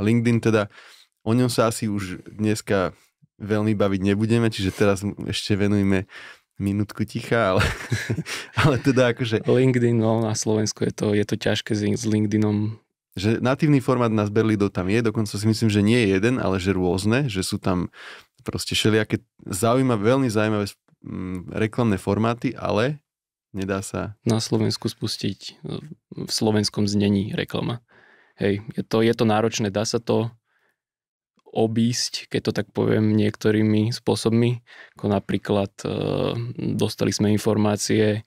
A LinkedIn teda, o ňom sa asi už dneska veľmi baviť nebudeme, čiže teraz ešte venujeme minútku ticha, ale, ale teda akože... LinkedIn, no na Slovensku je to, je to ťažké s, s LinkedInom. Že natívny formát na Sberlido tam je, dokonca si myslím, že nie je jeden, ale že rôzne, že sú tam proste všelijaké zaujímavé, veľmi zaujímavé mm, reklamné formáty, ale nedá sa... Na Slovensku spustiť v slovenskom znení reklama. Hej, je to, je to náročné, dá sa to obísť, keď to tak poviem, niektorými spôsobmi. Ako napríklad e, dostali sme informácie, e,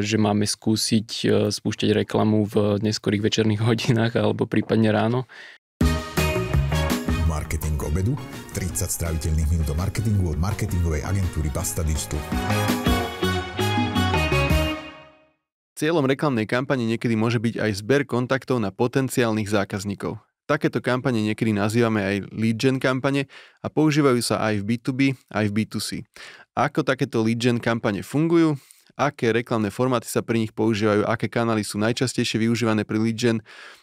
že máme skúsiť e, spúšťať reklamu v neskorých večerných hodinách alebo prípadne ráno. Marketing obedu, 30 stráviteľných minút o marketingu od marketingovej agentúry Basta Digital. Cieľom reklamnej kampane niekedy môže byť aj zber kontaktov na potenciálnych zákazníkov. Takéto kampane niekedy nazývame aj lead gen kampane a používajú sa aj v B2B, aj v B2C. Ako takéto lead gen kampane fungujú, aké reklamné formáty sa pri nich používajú, aké kanály sú najčastejšie využívané pri lead gen,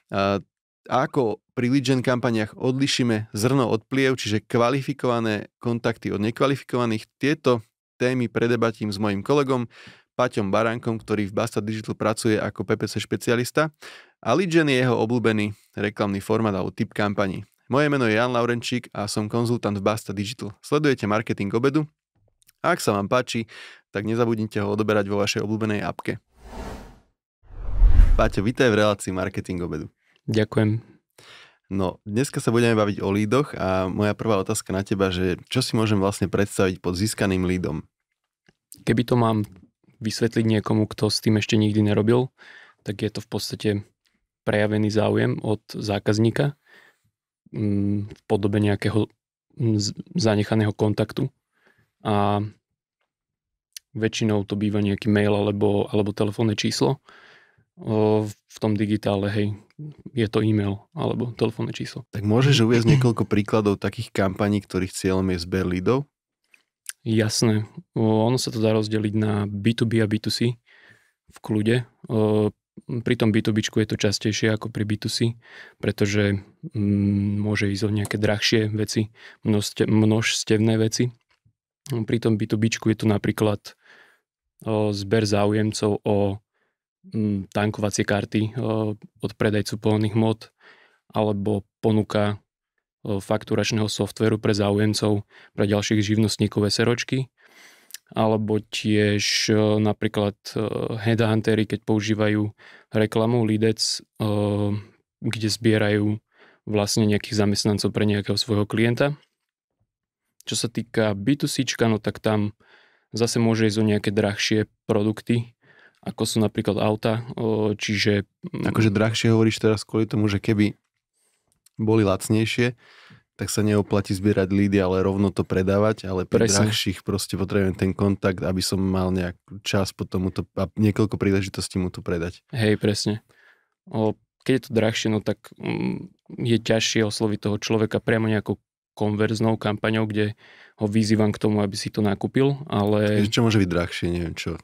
a ako pri lead gen kampaniach odlišíme zrno od pliev, čiže kvalifikované kontakty od nekvalifikovaných. Tieto témy predebatím s mojim kolegom Paťom Baránkom, ktorý v Basta Digital pracuje ako PPC špecialista a Leadgen je jeho obľúbený reklamný formát alebo typ kampaní. Moje meno je Jan Laurenčík a som konzultant v Basta Digital. Sledujete marketing obedu? A ak sa vám páči, tak nezabudnite ho odoberať vo vašej obľúbenej apke. Paťo, vítaj v relácii marketing obedu. Ďakujem. No, dneska sa budeme baviť o lídoch a moja prvá otázka na teba, že čo si môžem vlastne predstaviť pod získaným lídom? Keby to mám vysvetliť niekomu, kto s tým ešte nikdy nerobil, tak je to v podstate prejavený záujem od zákazníka mm, v podobe nejakého mm, zanechaného kontaktu. A väčšinou to býva nejaký mail alebo, alebo telefónne číslo. V tom digitále, hej, je to e-mail alebo telefónne číslo. Tak môžeš uviezť niekoľko príkladov takých kampaní, ktorých cieľom je zber leadov? Jasné. Ono sa to dá rozdeliť na B2B a B2C v kľude pri tom B2B je to častejšie ako pri B2C, pretože mm, môže ísť o nejaké drahšie veci, množste, množstevné veci. Pri tom B2B je to napríklad zber záujemcov o mm, tankovacie karty od predajcu polných mod alebo ponuka fakturačného softveru pre záujemcov pre ďalších živnostníkov SROčky alebo tiež napríklad headhuntery, keď používajú reklamu Lidec, kde zbierajú vlastne nejakých zamestnancov pre nejakého svojho klienta. Čo sa týka B2C, no tak tam zase môže ísť o nejaké drahšie produkty, ako sú napríklad auta, čiže... Akože drahšie hovoríš teraz kvôli tomu, že keby boli lacnejšie, tak sa neoplatí zbierať lídy, ale rovno to predávať, ale pri Presne. drahších proste potrebujem ten kontakt, aby som mal nejak čas potom mu to, a niekoľko príležitostí mu to predať. Hej, presne. O, keď je to drahšie, no tak mm, je ťažšie osloviť toho človeka priamo nejakou konverznou kampaňou, kde ho vyzývam k tomu, aby si to nakúpil, ale... Čo môže byť drahšie, neviem čo,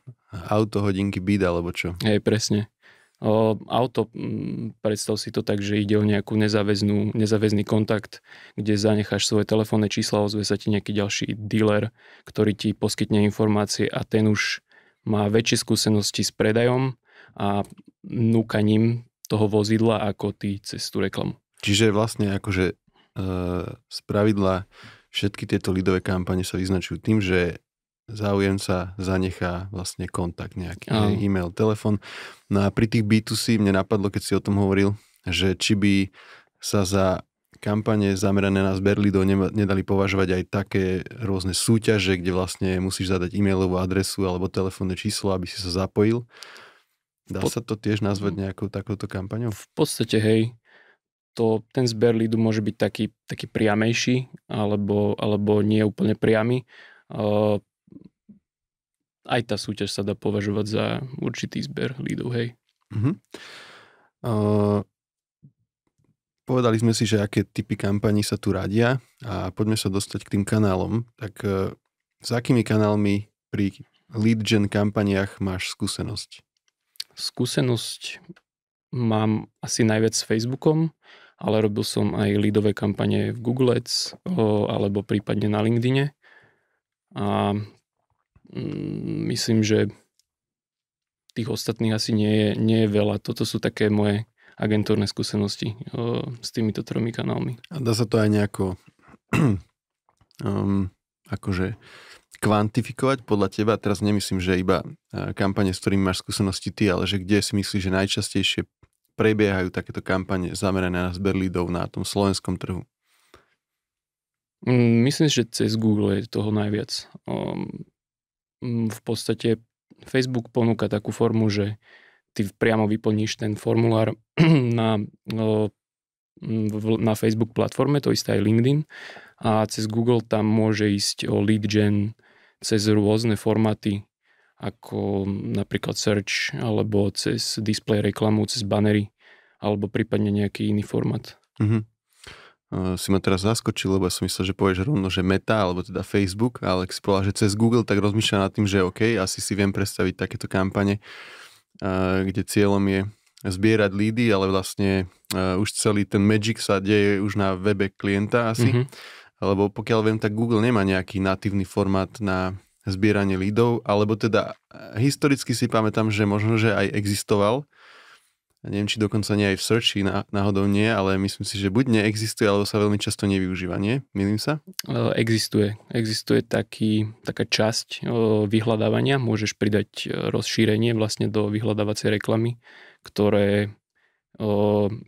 auto, hodinky, byt alebo čo? Hej, presne. Auto, mm, predstav si to tak, že ide o nejakú nezáväznú, nezáväzný kontakt, kde zanecháš svoje telefónne čísla, ozve sa ti nejaký ďalší dealer, ktorý ti poskytne informácie a ten už má väčšie skúsenosti s predajom a núkaním toho vozidla ako ty cez tú reklamu. Čiže vlastne akože e, z pravidla všetky tieto lidové kampane sa vyznačujú tým, že záujemca zanechá vlastne kontakt nejaký, oh. e-mail, telefon. No a pri tých B2C mne napadlo, keď si o tom hovoril, že či by sa za kampane zamerané na zber lidov nedali považovať aj také rôzne súťaže, kde vlastne musíš zadať e-mailovú adresu alebo telefónne číslo, aby si sa zapojil. Dá po... sa to tiež nazvať nejakou takouto kampaňou? V podstate, hej. To, ten zber lidu môže byť taký, taký priamejší, alebo, alebo nie úplne priamy. Uh, aj tá súťaž sa dá považovať za určitý zber lídov, hej. Uh-huh. Uh, povedali sme si, že aké typy kampaní sa tu radia a poďme sa dostať k tým kanálom. Tak uh, s akými kanálmi pri lead gen kampaniách máš skúsenosť? Skúsenosť mám asi najviac s Facebookom ale robil som aj leadové kampane v Google Ads alebo prípadne na LinkedIne. A mm, myslím, že tých ostatných asi nie je, nie je veľa. Toto sú také moje agentúrne skúsenosti o, s týmito tromi kanálmi. A dá sa to aj nejako um, akože kvantifikovať podľa teba? Teraz nemyslím, že iba kampane, s ktorými máš skúsenosti ty, ale že kde si myslíš, že najčastejšie prebiehajú takéto kampane zamerané na zber lídov na tom slovenskom trhu? Mm, myslím, že cez Google je toho najviac. V podstate Facebook ponúka takú formu, že ty priamo vyplníš ten formulár na, na Facebook platforme, to isté aj LinkedIn a cez Google tam môže ísť o lead gen cez rôzne formáty ako napríklad search alebo cez display reklamu, cez banery alebo prípadne nejaký iný formát. Uh-huh. Uh, si ma teraz zaskočil, lebo ja som myslel, že povieš rovno, že Meta, alebo teda Facebook, ale ak si povedal, že cez Google, tak rozmýšľam nad tým, že OK, asi si viem predstaviť takéto kampane, uh, kde cieľom je zbierať lídy, ale vlastne uh, už celý ten magic sa deje už na webe klienta asi. Uh-huh. Lebo pokiaľ viem, tak Google nemá nejaký natívny formát na zbieranie lídov, alebo teda historicky si pamätám, že možno, že aj existoval. Neviem, či dokonca nie aj v searchi náhodou nie, ale myslím si, že buď neexistuje, alebo sa veľmi často nevyužíva, nie? Milím sa? E, existuje. Existuje taký, taká časť e, vyhľadávania. Môžeš pridať rozšírenie vlastne do vyhľadávacej reklamy, ktoré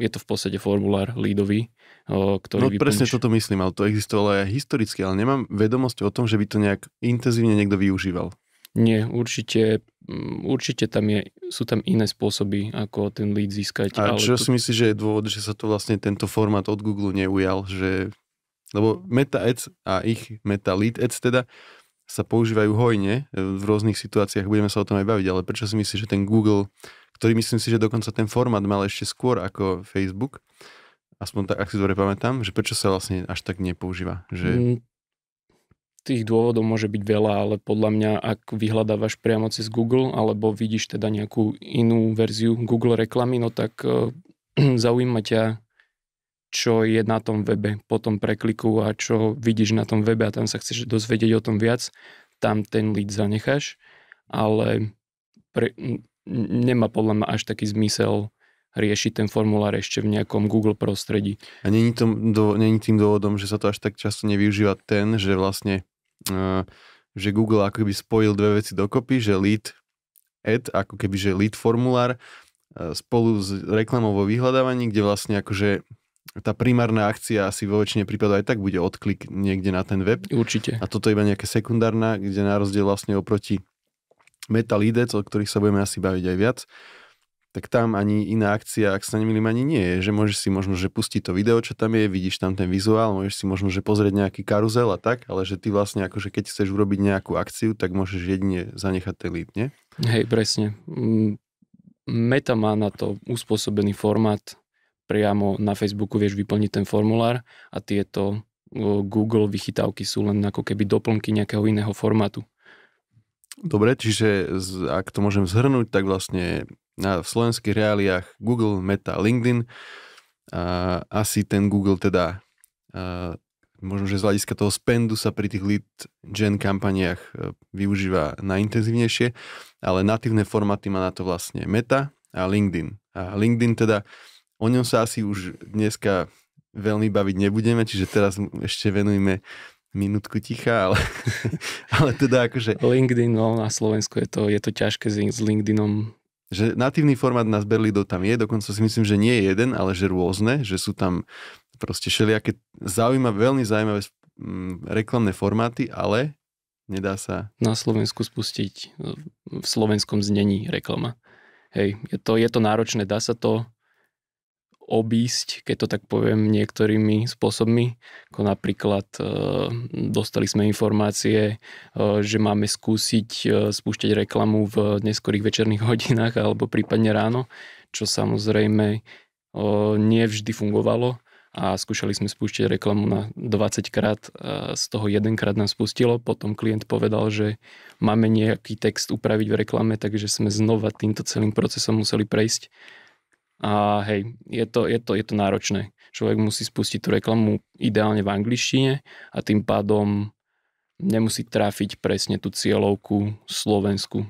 je to v podstate formulár lídový, ktorý No vyplníš. presne toto myslím, ale to existovalo aj historicky, ale nemám vedomosť o tom, že by to nejak intenzívne niekto využíval. Nie, určite, mm, určite tam je, sú tam iné spôsoby, ako ten lead získať. A ale čo to... si myslíš, že je dôvod, že sa to vlastne tento formát od Google neujal? Že... Lebo Meta Ads a ich Meta Lead Ads teda sa používajú hojne v rôznych situáciách, budeme sa o tom aj baviť, ale prečo si myslíš, že ten Google, ktorý myslím si, že dokonca ten formát mal ešte skôr ako Facebook, aspoň tak, ak si dobre pamätám, že prečo sa vlastne až tak nepoužíva? Že... Tých dôvodov môže byť veľa, ale podľa mňa, ak vyhľadávaš priamo cez Google, alebo vidíš teda nejakú inú verziu Google reklamy, no tak uh, zaujíma ťa, čo je na tom webe po tom prekliku a čo vidíš na tom webe a tam sa chceš dozvedieť o tom viac, tam ten lead zanecháš, ale pre, nemá podľa mňa až taký zmysel riešiť ten formulár ešte v nejakom Google prostredí. A není, to, do, není tým dôvodom, že sa to až tak často nevyužíva ten, že vlastne že Google ako keby spojil dve veci dokopy, že lead ad, ako keby že lead formulár uh, spolu s reklamou vo vyhľadávaní, kde vlastne akože tá primárna akcia asi vo väčšine prípadov aj tak bude odklik niekde na ten web. Určite. A toto je iba nejaké sekundárna, kde na rozdiel vlastne oproti Meta Leadec, o ktorých sa budeme asi baviť aj viac, tak tam ani iná akcia, ak sa nemýlim, ani nie je. Že môžeš si možno, že pustiť to video, čo tam je, vidíš tam ten vizuál, môžeš si možno, že pozrieť nejaký karuzel a tak, ale že ty vlastne akože keď chceš urobiť nejakú akciu, tak môžeš jedine zanechať ten lead, nie? Hej, presne. Mm, Meta má na to uspôsobený formát, priamo na Facebooku vieš vyplniť ten formulár a tieto Google vychytávky sú len ako keby doplnky nejakého iného formátu. Dobre, čiže ak to môžem zhrnúť, tak vlastne na, v slovenských reáliách Google, Meta, LinkedIn. A asi ten Google teda a, možno, že z hľadiska toho spendu sa pri tých lead gen kampaniách e, využíva najintenzívnejšie, ale natívne formáty má na to vlastne Meta a LinkedIn. A LinkedIn teda, o ňom sa asi už dneska veľmi baviť nebudeme, čiže teraz ešte venujme minútku ticha, ale, ale teda akože... LinkedIn, no na Slovensku je to, je to ťažké s LinkedInom že natívny formát na zber leadov tam je, dokonca si myslím, že nie je jeden, ale že rôzne, že sú tam proste všelijaké zaujímavé, veľmi zaujímavé mm, reklamné formáty, ale nedá sa... Na Slovensku spustiť v slovenskom znení reklama. Hej, je to, je to náročné, dá sa to obísť, keď to tak poviem, niektorými spôsobmi. Ako napríklad e, dostali sme informácie, e, že máme skúsiť e, spúšťať reklamu v neskorých večerných hodinách alebo prípadne ráno, čo samozrejme nie vždy fungovalo. A skúšali sme spúšťať reklamu na 20 krát, z toho jedenkrát nám spustilo, potom klient povedal, že máme nejaký text upraviť v reklame, takže sme znova týmto celým procesom museli prejsť a hej, je to, je to, je to náročné. človek musí spustiť tú reklamu ideálne v angličtine a tým pádom nemusí trafiť presne tú cieľovku Slovensku.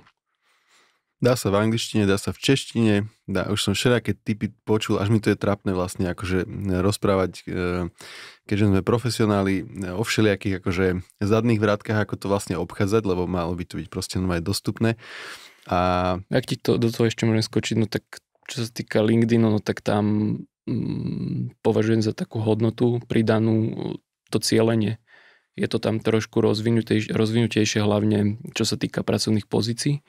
Dá sa v angličtine, dá sa v češtine, dá, už som všelijaké typy počul, až mi to je trapné vlastne akože rozprávať, e, keďže sme profesionáli o všelijakých akože zadných vrátkach, ako to vlastne obchádzať, lebo malo by to byť proste aj dostupné. A... Ak ti to, do toho ešte môžem skočiť, no tak čo sa týka LinkedInu, no tak tam mm, považujem za takú hodnotu pridanú to cieľenie. Je to tam trošku rozvinutejšie, rozvinutejšie hlavne čo sa týka pracovných pozícií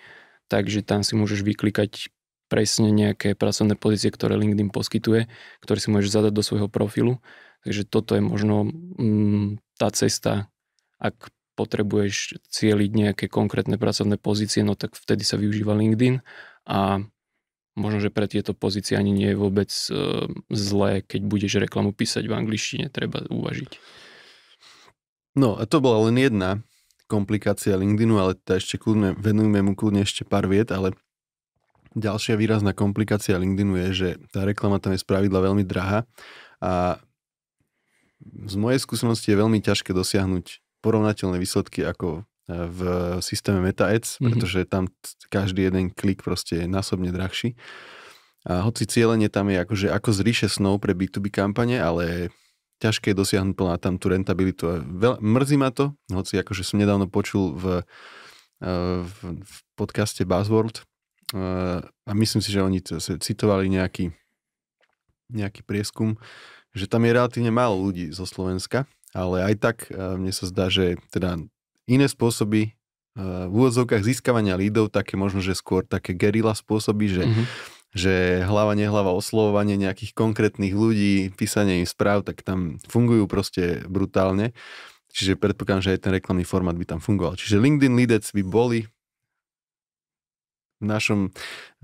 takže tam si môžeš vyklikať presne nejaké pracovné pozície, ktoré LinkedIn poskytuje, ktoré si môžeš zadať do svojho profilu. Takže toto je možno mm, tá cesta, ak potrebuješ cieliť nejaké konkrétne pracovné pozície, no tak vtedy sa využíva LinkedIn a možno, že pre tieto pozície ani nie je vôbec e, zlé, keď budeš reklamu písať v angličtine, treba uvažiť. No a to bola len jedna komplikácia LinkedInu, ale teda ešte kľudne, venujeme mu kľudne ešte pár viet, ale ďalšia výrazná komplikácia LinkedInu je, že tá reklama tam je spravidla veľmi drahá a z mojej skúsenosti je veľmi ťažké dosiahnuť porovnateľné výsledky ako v systéme Meta Ads, mm-hmm. pretože tam každý jeden klik proste je násobne drahší. A hoci cieľenie tam je akože ako z ríše snov pre B2B kampane, ale ťažké je dosiahnuť plná tam tú rentabilitu. A veľ, mrzí ma to, hoci akože som nedávno počul v, eh, v, v podcaste Buzzworld eh, a myslím si, že oni citovali nejaký, nejaký prieskum, že tam je relatívne málo ľudí zo Slovenska, ale aj tak eh, mne sa zdá, že teda iné spôsoby v úvodzovkách získavania lídov, také možno, že skôr také gerila spôsoby, že mm-hmm že hlava, nehlava, oslovovanie nejakých konkrétnych ľudí, písanie im správ, tak tam fungujú proste brutálne. Čiže predpokladám, že aj ten reklamný formát by tam fungoval. Čiže LinkedIn Leadec by boli v našom,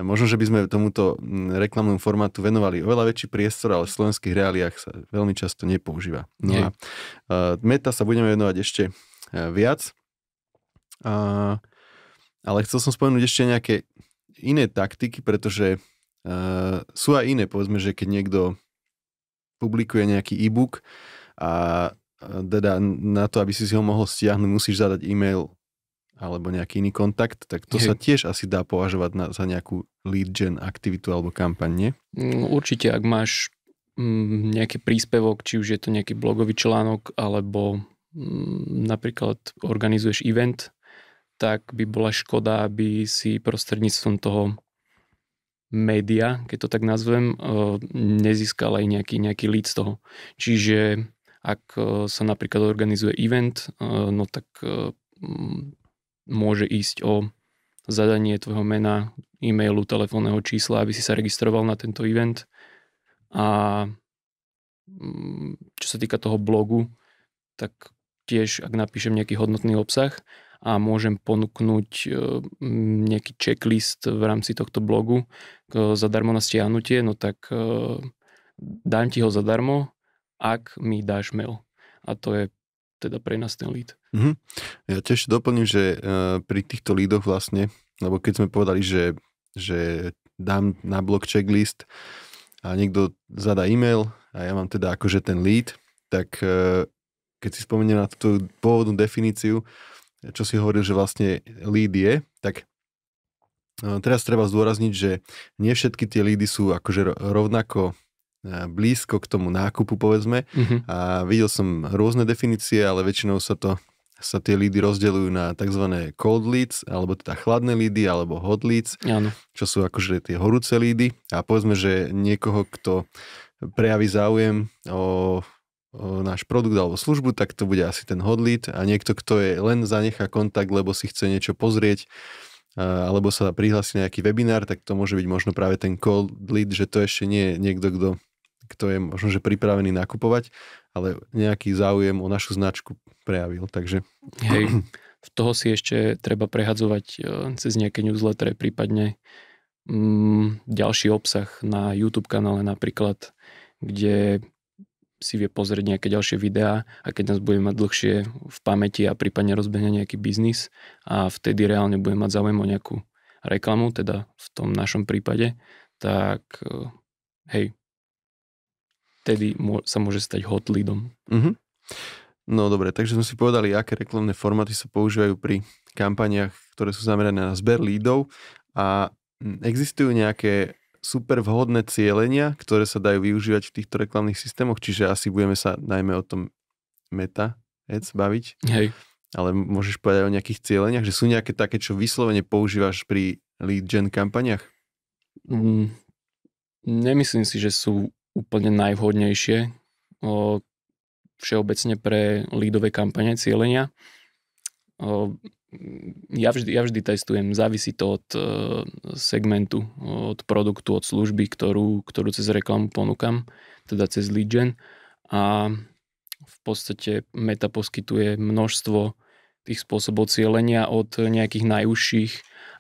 možno, že by sme tomuto mm, reklamnému formátu venovali oveľa väčší priestor, ale v slovenských reáliách sa veľmi často nepoužíva. No a uh, meta sa budeme venovať ešte viac. Uh, ale chcel som spomenúť ešte nejaké iné taktiky, pretože Uh, sú aj iné, povedzme, že keď niekto publikuje nejaký e-book a teda na to, aby si si ho mohol stiahnuť, musíš zadať e-mail alebo nejaký iný kontakt, tak to Hej. sa tiež asi dá považovať na, za nejakú lead gen aktivitu alebo kampaň, nie? Mm, určite, ak máš mm, nejaký príspevok, či už je to nejaký blogový článok, alebo napríklad organizuješ event, tak by bola škoda, aby si prostredníctvom toho média, keď to tak nazvem, eh, nezískal aj nejaký, nejaký lead z toho. Čiže ak eh, sa napríklad organizuje event, eh, no tak môže ísť o zadanie tvojho mena, e-mailu, telefónneho čísla, aby si sa registroval na tento event. A mm, čo sa týka toho blogu, tak tiež, ak napíšem nejaký hodnotný obsah, a môžem ponúknuť e, nejaký checklist v rámci tohto blogu zadarmo na stiahnutie, no tak e, dám ti ho zadarmo, ak mi dáš mail. A to je teda pre nás ten lead. Mm-hmm. Ja tiež doplním, že uh, pri týchto leadoch vlastne, lebo keď sme povedali, že, že dám na blog checklist a niekto zadá e-mail a ja mám teda akože ten lead, tak keď si spomeniem na tú pôvodnú definíciu, čo si hovoril, že vlastne lead je, tak e, teraz treba zdôrazniť, že nie všetky tie lídy sú akože rovnako e, blízko k tomu nákupu, povedzme. Uh-huh. A videl som rôzne definície, ale väčšinou sa to sa tie lídy rozdeľujú na tzv. cold leads, alebo teda chladné lídy, alebo hot leads, Áno. čo sú akože tie horúce lídy. A povedzme, že niekoho, kto prejaví záujem o náš produkt alebo službu, tak to bude asi ten hot a niekto, kto je len zanechá kontakt, lebo si chce niečo pozrieť alebo sa prihlási nejaký webinár, tak to môže byť možno práve ten cold lead, že to ešte nie je niekto, kto, kto je možno, že pripravený nakupovať, ale nejaký záujem o našu značku prejavil, takže... Hej, v toho si ešte treba prehadzovať e, cez nejaké newslettere, prípadne mm, ďalší obsah na YouTube kanále napríklad, kde si vie pozrieť nejaké ďalšie videá a keď nás bude mať dlhšie v pamäti a prípadne rozbehne nejaký biznis a vtedy reálne bude mať záujem o nejakú reklamu, teda v tom našom prípade, tak eh, hej. vtedy sa môže stať hot leadom. Uh-huh. No dobre, takže sme si povedali, aké reklamné formáty sa používajú pri kampaniach, ktoré sú zamerané na zber lídov a existujú nejaké super vhodné cielenia, ktoré sa dajú využívať v týchto reklamných systémoch, čiže asi budeme sa najmä o tom meta ads baviť. Hej. Ale môžeš povedať o nejakých cieľeniach, že sú nejaké také, čo vyslovene používaš pri lead gen kampaniach? Mm, nemyslím si, že sú úplne najvhodnejšie o, všeobecne pre lídové kampane cieľenia. O, ja vždy, ja vždy testujem, závisí to od uh, segmentu, od produktu, od služby, ktorú, ktorú cez reklamu ponúkam, teda cez lead gen. A v podstate Meta poskytuje množstvo tých spôsobov cieľenia od nejakých najúžších,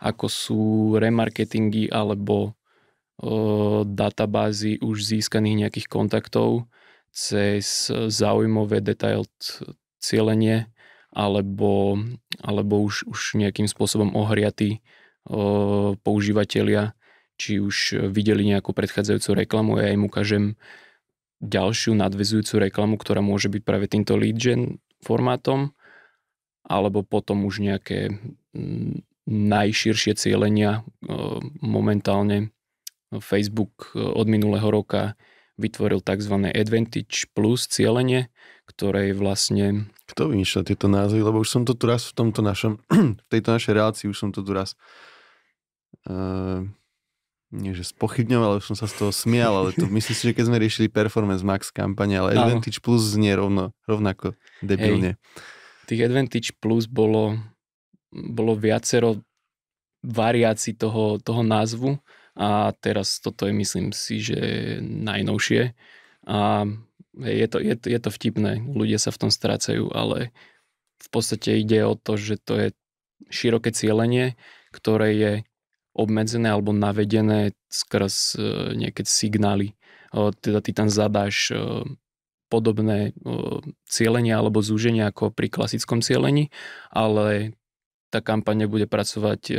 ako sú remarketingy alebo uh, databázy už získaných nejakých kontaktov cez zaujímavé detailed cieľenie alebo, alebo už, už nejakým spôsobom ohriatí používateľia, či už videli nejakú predchádzajúcu reklamu, ja im ukážem ďalšiu nadvezujúcu reklamu, ktorá môže byť práve týmto lead gen formátom, alebo potom už nejaké najširšie cieľenia. Momentálne Facebook od minulého roka vytvoril tzv. Advantage Plus cieľenie, ktoré je vlastne... Kto vymýšľa tieto názvy? Lebo už som to tu raz v tomto našom, v tejto našej relácii už som to tu raz uh, nie že spochybňoval, ale už som sa z toho smial, ale to myslím si, že keď sme riešili Performance Max kampane, ale Advantage Plus znie rovno, rovnako debilne. Hej. Tých Advantage Plus bolo, bolo viacero variácií toho, toho názvu a teraz toto je myslím si, že najnovšie a je to, je, je to vtipné, ľudia sa v tom strácajú, ale v podstate ide o to, že to je široké cieľenie, ktoré je obmedzené alebo navedené skrz e, nejaké signály. Teda ty tam zadáš e, podobné e, cieľenie alebo zúženie ako pri klasickom cieľení, ale tá kampaň bude pracovať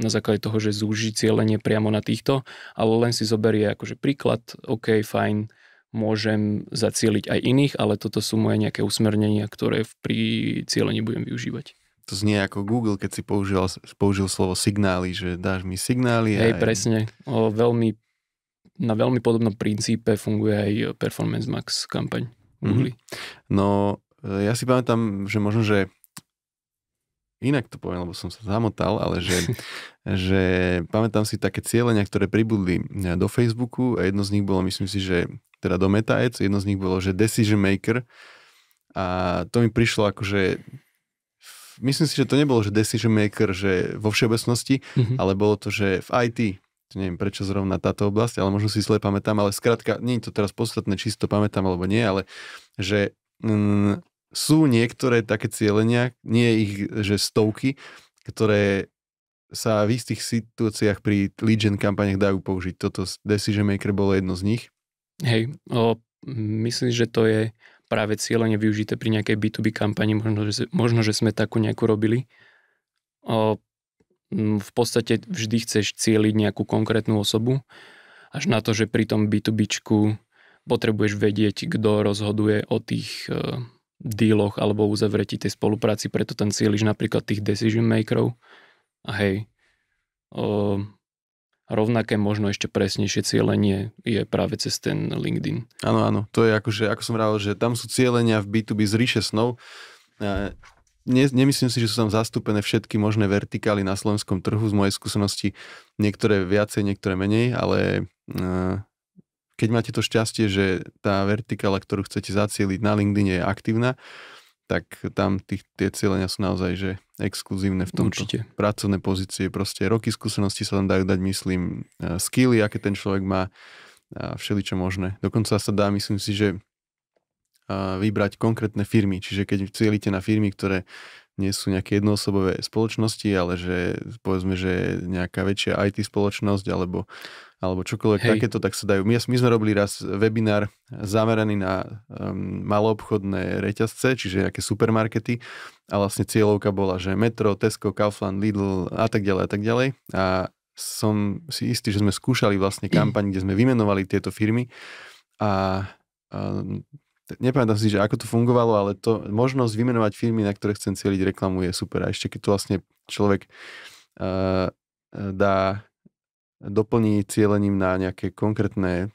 na základe toho, že zúži cieľenie priamo na týchto, ale len si zoberie akože príklad, OK, fajn, môžem zacieliť aj iných, ale toto sú moje nejaké usmernenia, ktoré pri cieľení budem využívať to znie ako Google, keď si použil, použil slovo signály, že dáš mi signály. Hej, aj... presne. O, veľmi, na veľmi podobnom princípe funguje aj Performance Max kampaň Google. Mm-hmm. No, e, ja si pamätám, že možno, že inak to poviem, lebo som sa zamotal, ale že, že pamätám si také cieľenia, ktoré pribudli e, do Facebooku a jedno z nich bolo, myslím si, že teda do Meta Ads, jedno z nich bolo, že Decision Maker a to mi prišlo ako, že myslím si, že to nebolo, že decision maker, že vo všeobecnosti, mm-hmm. ale bolo to, že v IT, neviem prečo zrovna táto oblasť, ale možno si zle pamätám, ale skrátka, nie je to teraz podstatné, či si to pamätám alebo nie, ale že mm, sú niektoré také cieľenia, nie ich, že stovky, ktoré sa v istých situáciách pri lead gen kampaniach dajú použiť. Toto Decision Maker bolo jedno z nich. Hej, o, myslím, že to je práve cieľene využité pri nejakej B2B kampani, možno, že, možno, že sme takú nejakú robili. O, v podstate vždy chceš cieliť nejakú konkrétnu osobu, až na to, že pri tom B2B potrebuješ vedieť, kto rozhoduje o tých uh, dealoch alebo uzavretí tej spolupráci, preto tam cieliš napríklad tých decision makerov. A hej, uh, rovnaké, možno ešte presnejšie cieľenie je práve cez ten LinkedIn. Áno, áno, to je akože, ako som vravel, že tam sú cieľenia v B2B z ríše snov. Ne, nemyslím si, že sú tam zastúpené všetky možné vertikály na slovenskom trhu z mojej skúsenosti. Niektoré viacej, niektoré menej, ale keď máte to šťastie, že tá vertikála, ktorú chcete zacieliť na LinkedIn je aktívna, tak tam tých, tie cieľenia sú naozaj že exkluzívne v tomto. Určite. Pracovné pozície, proste roky skúsenosti sa tam dajú dať, myslím, e, skilly, aké ten človek má a všeličo možné. Dokonca sa dá, myslím si, že vybrať konkrétne firmy. Čiže keď cieľite na firmy, ktoré nie sú nejaké jednoosobové spoločnosti, ale že povedzme, že nejaká väčšia IT spoločnosť alebo alebo čokoľvek Hej. takéto, tak sa dajú. My, my sme robili raz webinár zameraný na um, maloobchodné reťazce, čiže nejaké supermarkety a vlastne cieľovka bola, že Metro, Tesco, Kaufland, Lidl a tak ďalej a tak ďalej. A som si istý, že sme skúšali vlastne kampaň, kde sme vymenovali tieto firmy a uh, nepamätám si, že ako to fungovalo, ale to možnosť vymenovať firmy, na ktoré chcem cieliť reklamu je super. A ešte keď to vlastne človek uh, dá, doplní cielením na nejaké konkrétne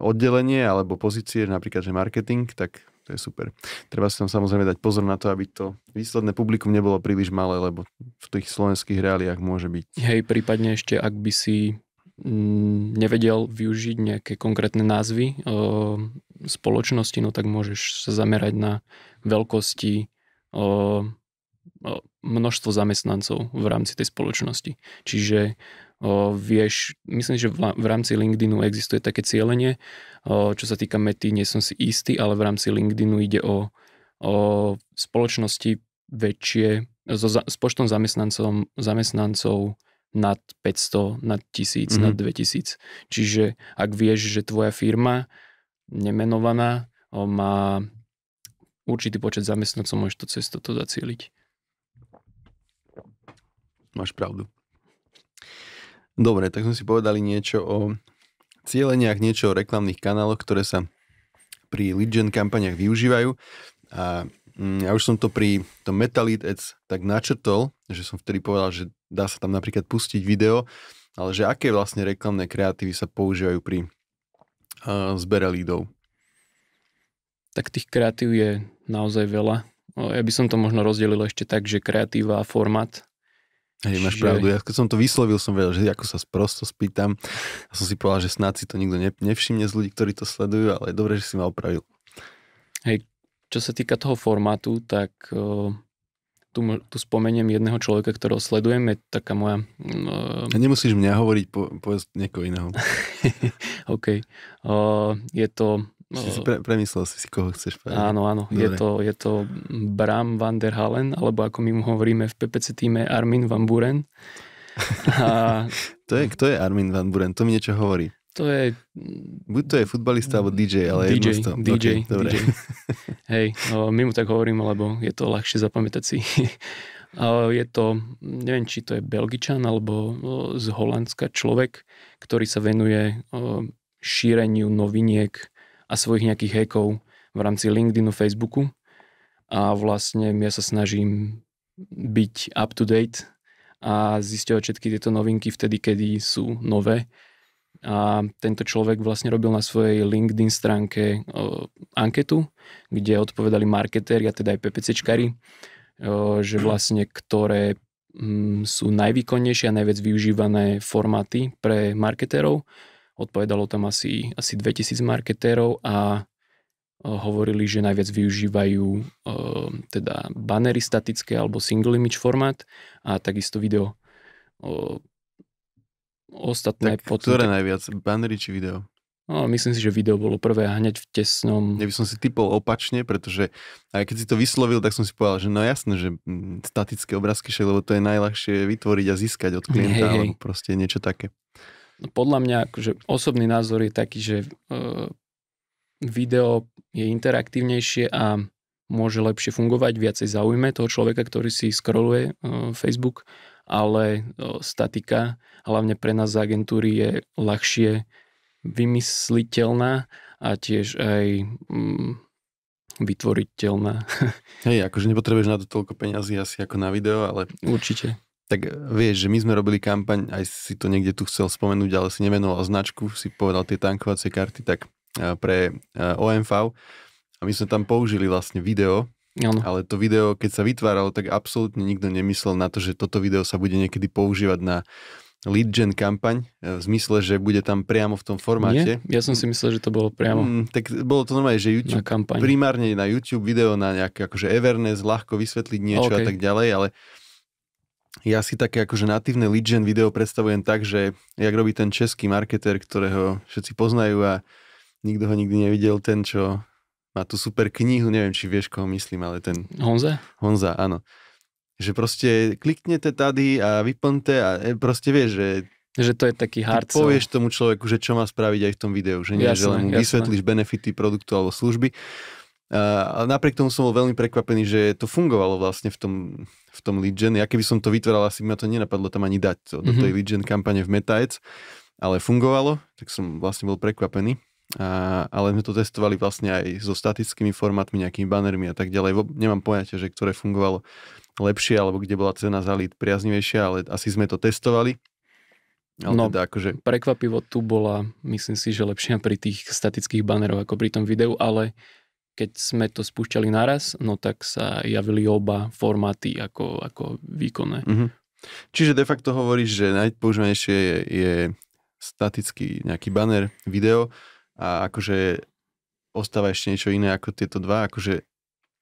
oddelenie alebo pozície, napríklad, že marketing, tak to je super. Treba si tam samozrejme dať pozor na to, aby to výsledné publikum nebolo príliš malé, lebo v tých slovenských reáliách môže byť. Hej, prípadne ešte, ak by si mm, nevedel využiť nejaké konkrétne názvy o, spoločnosti, no tak môžeš sa zamerať na veľkosti o, množstvo zamestnancov v rámci tej spoločnosti. Čiže o, vieš, myslím, že v, v rámci LinkedInu existuje také cieľenie, o, čo sa týka mety, nie som si istý, ale v rámci LinkedInu ide o, o spoločnosti väčšie, so, s počtom zamestnancov, zamestnancov nad 500, nad 1000, mm-hmm. nad 2000. Čiže ak vieš, že tvoja firma nemenovaná o, má určitý počet zamestnancov, môžeš to cez toto zacieliť. Máš pravdu. Dobre, tak sme si povedali niečo o cieľeniach, niečo o reklamných kanáloch, ktoré sa pri lead gen kampaniach využívajú. A mm, ja už som to pri tom Meta Lead Ads tak načrtol, že som vtedy povedal, že dá sa tam napríklad pustiť video, ale že aké vlastne reklamné kreatívy sa používajú pri uh, zbere leadov? Tak tých kreatív je naozaj veľa. Ja by som to možno rozdelil ešte tak, že kreatíva a formát Hej, máš že... pravdu. Ja keď som to vyslovil, som vedel, že ako sa sprosto spýtam. A som si povedal, že snad si to nikto nevšimne z ľudí, ktorí to sledujú, ale je dobré, že si ma opravil. Hej, čo sa týka toho formátu, tak uh, tu, tu spomeniem jedného človeka, ktorého sledujem, je taká moja... Uh, Nemusíš mňa hovoriť, po, povedz niekoho iného. OK. Uh, je to si si pre, premyslel si si, koho chceš povedať. Áno, áno. Je to, je to Bram van der Halen, alebo ako my mu hovoríme v PPC týme Armin van Buren. A... to je, kto je Armin van Buren? To mi niečo hovorí. To je... Buď to je futbalista, alebo DJ, ale DJ, jedno z toho. DJ, okay, dobre. DJ. Hej, o, my mu tak hovoríme, lebo je to ľahšie zapamätať si. je to, neviem, či to je Belgičan, alebo z Holandska človek, ktorý sa venuje šíreniu noviniek a svojich nejakých hackov v rámci LinkedInu, Facebooku a vlastne ja sa snažím byť up to date a zisťovať všetky tieto novinky vtedy, kedy sú nové. A tento človek vlastne robil na svojej LinkedIn stránke o, anketu, kde odpovedali marketéri a teda aj PPCčkari, o, že vlastne ktoré m, mm, sú najvýkonnejšie a najviac využívané formáty pre marketérov Odpovedalo tam asi, asi 2000 marketérov a hovorili, že najviac využívajú teda banery statické alebo single image formát a takisto video. Ostatné tak potom, ktoré najviac? Banery či video? No, myslím si, že video bolo prvé a hneď v tesnom... Ja by som si typol opačne, pretože aj keď si to vyslovil, tak som si povedal, že no jasné, že mm, statické obrázky, lebo to je najľahšie vytvoriť a získať od klienta, hey, alebo proste niečo také. Podľa mňa akože osobný názor je taký, že uh, video je interaktívnejšie a môže lepšie fungovať, viacej zaujme toho človeka, ktorý si scrolluje uh, Facebook, ale uh, statika, hlavne pre nás z agentúry je ľahšie vymysliteľná a tiež aj um, vytvoriteľná. Hej, akože nepotrebuješ na to toľko peňazí asi ako na video, ale... Určite tak vieš, že my sme robili kampaň, aj si to niekde tu chcel spomenúť, ale si nemenoval značku, si povedal tie tankovacie karty, tak pre OMV a my sme tam použili vlastne video, ano. ale to video, keď sa vytváralo, tak absolútne nikto nemyslel na to, že toto video sa bude niekedy používať na lead gen kampaň, e, v zmysle, že bude tam priamo v tom formáte. Nie? Ja som si myslel, že to bolo priamo. Mm, tak bolo to normálne, že YouTube, na kampaň. primárne na YouTube video na nejaké akože Everness, ľahko vysvetliť niečo okay. a tak ďalej, ale ja si také akože natívne lead gen video predstavujem tak, že jak robí ten český marketer, ktorého všetci poznajú a nikto ho nikdy nevidel, ten, čo má tú super knihu, neviem, či vieš, koho myslím, ale ten... Honza? Honza, áno. Že proste kliknete tady a vyplňte a e, proste vieš, že že to je taký hard povieš tomu človeku, že čo má spraviť aj v tom videu, že nie, jasné, že len mu vysvetlíš benefity produktu alebo služby. A napriek tomu som bol veľmi prekvapený, že to fungovalo vlastne v tom, v tom lead gen. Ja keby som to vytváral, asi ma to nenapadlo tam ani dať to, do tej mhm. lead gen kampane v MetaAds, ale fungovalo, tak som vlastne bol prekvapený. a, ale sme to testovali vlastne aj so statickými formátmi, nejakými banermi a tak ďalej. Nemám poňatie, že ktoré fungovalo lepšie, alebo kde bola cena za lead priaznivejšia, ale asi sme to testovali. Ale no, teda akože... prekvapivo tu bola, myslím si, že lepšia pri tých statických banerov ako pri tom videu, ale keď sme to spúšťali naraz, no tak sa javili oba formáty ako, ako výkonné. Mm-hmm. Čiže de facto hovoríš, že najpoužívanejšie je, je statický nejaký banner, video a akože ostáva ešte niečo iné ako tieto dva, akože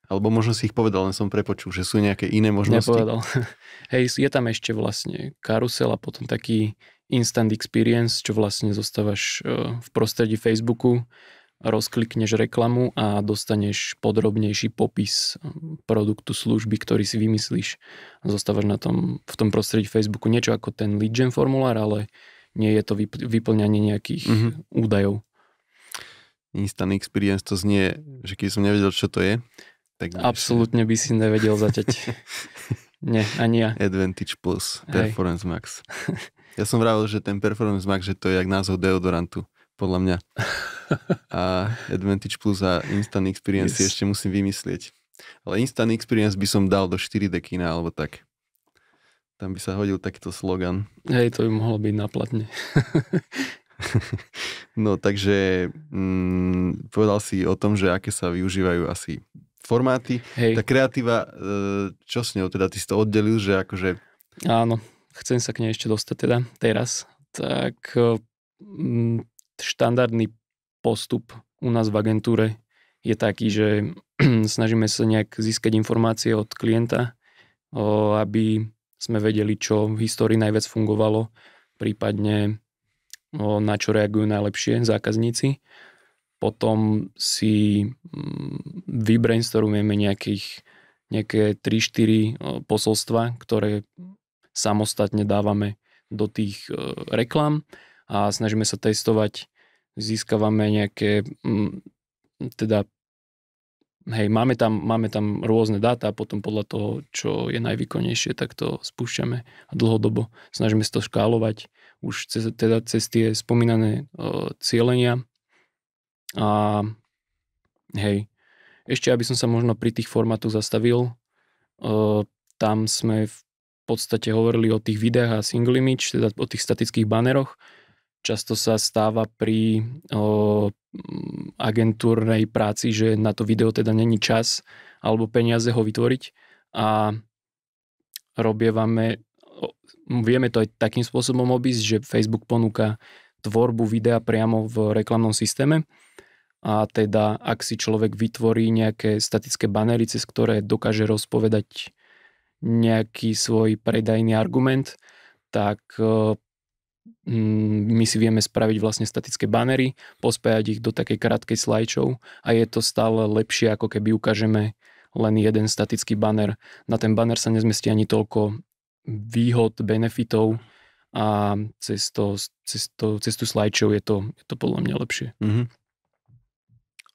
alebo možno si ich povedal, len som prepočul, že sú nejaké iné možnosti. Nepovedal. Hej, je tam ešte vlastne karusel a potom taký instant experience, čo vlastne zostávaš e, v prostredí Facebooku, rozklikneš reklamu a dostaneš podrobnejší popis e, produktu, služby, ktorý si vymyslíš. Zostávaš na tom, v tom prostredí Facebooku niečo ako ten lead gen formulár, ale nie je to vyplňanie nejakých mm-hmm. údajov. Instant experience to znie, že keď som nevedel, čo to je, tak Absolútne by si nevedel zaťať. Nie, ani ja. Advantage Plus, Performance Hej. Max. Ja som vravil, že ten Performance Max, že to je jak názov deodorantu, podľa mňa. A Advantage Plus a Instant Experience yes. ešte musím vymyslieť. Ale Instant Experience by som dal do 4 dekina, alebo tak. Tam by sa hodil takýto slogan. Hej, to by mohlo byť naplatne. no takže mm, povedal si o tom, že aké sa využívajú asi formáty. Hej. Tá kreatíva, e, čo s ňou? Teda ty si to oddelil, že akože... Áno, chcem sa k nej ešte dostať teda teraz. Tak e, štandardný postup u nás v agentúre je taký, že snažíme sa nejak získať informácie od klienta, aby sme vedeli, čo v histórii najviac fungovalo, prípadne na čo reagujú najlepšie zákazníci. Potom si mm, vybrainstormujeme nejakých, nejaké 3-4 posolstva, ktoré samostatne dávame do tých reklam a snažíme sa testovať, získavame nejaké, mm, teda hej, máme tam, máme tam rôzne dáta a potom podľa toho, čo je najvýkonnejšie, tak to spúšťame a dlhodobo snažíme sa to škálovať už cez, teda cez tie spomínané uh, cieľenia a hej, ešte aby som sa možno pri tých formátoch zastavil, uh, tam sme v podstate hovorili o tých videách a single image, teda o tých statických baneroch. Často sa stáva pri uh, agentúrnej práci, že na to video teda není čas alebo peniaze ho vytvoriť. A robievame, vieme to aj takým spôsobom obísť, že Facebook ponúka tvorbu videa priamo v reklamnom systéme. A teda ak si človek vytvorí nejaké statické banery, cez ktoré dokáže rozpovedať nejaký svoj predajný argument, tak my si vieme spraviť vlastne statické banery, pospájať ich do takej krátkej slajčov a je to stále lepšie, ako keby ukážeme len jeden statický banner. Na ten banner sa nezmestí ani toľko výhod, benefitov a cez, to, cez, to, cez tú slajčov je to, je to podľa mňa lepšie. Mm-hmm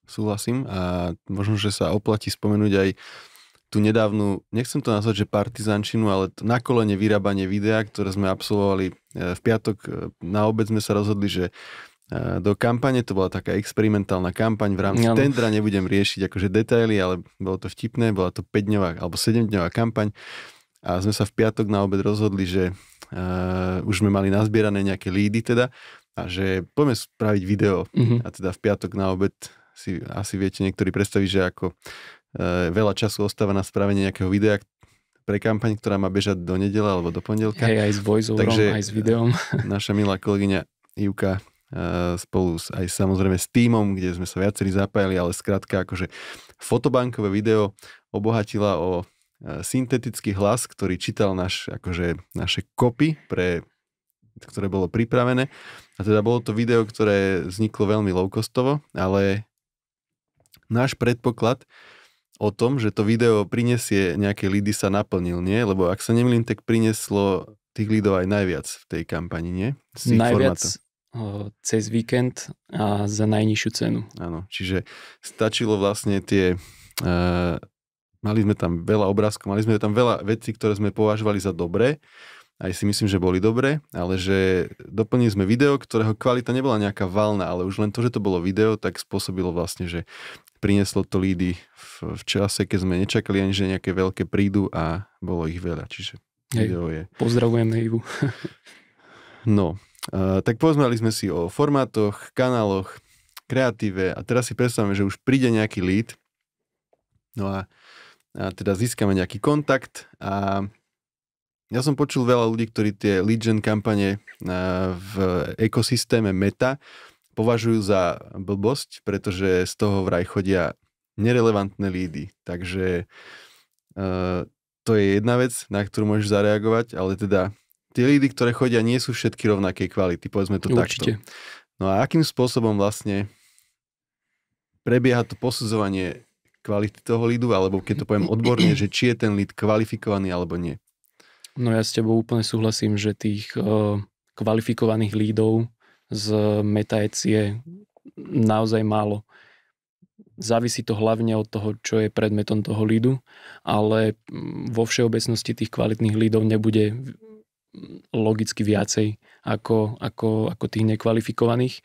súhlasím a možno, že sa oplatí spomenúť aj tú nedávnu, nechcem to nazvať, že partizančinu, ale to na kolene vyrábanie videa, ktoré sme absolvovali e, v piatok. E, na obed sme sa rozhodli, že e, do kampane, to bola taká experimentálna kampaň v rámci no. tendra, nebudem riešiť akože detaily, ale bolo to vtipné, bola to 5-dňová alebo 7-dňová kampaň a sme sa v piatok na obed rozhodli, že uh, už sme mali nazbierané nejaké lídy teda a že poďme spraviť video mm-hmm. a teda v piatok na obed si asi viete niektorí predstaviť, že ako veľa času ostáva na spravenie nejakého videa pre kampaň, ktorá má bežať do nedele alebo do pondelka. Hej, aj s voiceoverom, Takže, aj s videom. naša milá kolegyňa Ivka e, spolu s, aj samozrejme s týmom, kde sme sa viacerí zapájali, ale skrátka akože fotobankové video obohatila o e, syntetický hlas, ktorý čítal naš, akože, naše kopy pre ktoré bolo pripravené. A teda bolo to video, ktoré vzniklo veľmi low-costovo, ale náš predpoklad o tom, že to video prinesie nejaké lídy sa naplnil, nie? Lebo ak sa nemýlim, tak prinieslo tých lídov aj najviac v tej kampani, nie? Z najviac formátov. cez víkend a za najnižšiu cenu. Áno, čiže stačilo vlastne tie... Uh, mali sme tam veľa obrázkov, mali sme tam veľa vecí, ktoré sme považovali za dobré aj si myslím, že boli dobré, ale že doplnili sme video, ktorého kvalita nebola nejaká valná, ale už len to, že to bolo video, tak spôsobilo vlastne, že prinieslo to lídy v, v čase, keď sme nečakali ani, že nejaké veľké prídu a bolo ich veľa, čiže Hej, video je... Pozdravujeme Ivu. No, uh, tak pozmali sme si o formátoch, kanáloch, kreatíve a teraz si predstavme, že už príde nejaký lead, no a, a teda získame nejaký kontakt a ja som počul veľa ľudí, ktorí tie lead gen kampane v ekosystéme Meta považujú za blbosť, pretože z toho vraj chodia nerelevantné lídy. Takže uh, to je jedna vec, na ktorú môžeš zareagovať, ale teda tie lídy, ktoré chodia, nie sú všetky rovnakej kvality, povedzme to Určite. takto. No a akým spôsobom vlastne prebieha to posudzovanie kvality toho lídu, alebo keď to poviem odborne, že či je ten líd kvalifikovaný alebo nie. No ja s tebou úplne súhlasím, že tých uh, kvalifikovaných lídov z Meta Ads je naozaj málo. Závisí to hlavne od toho, čo je predmetom toho lídu, ale mm, vo všeobecnosti tých kvalitných lídov nebude logicky viacej ako, ako, ako tých nekvalifikovaných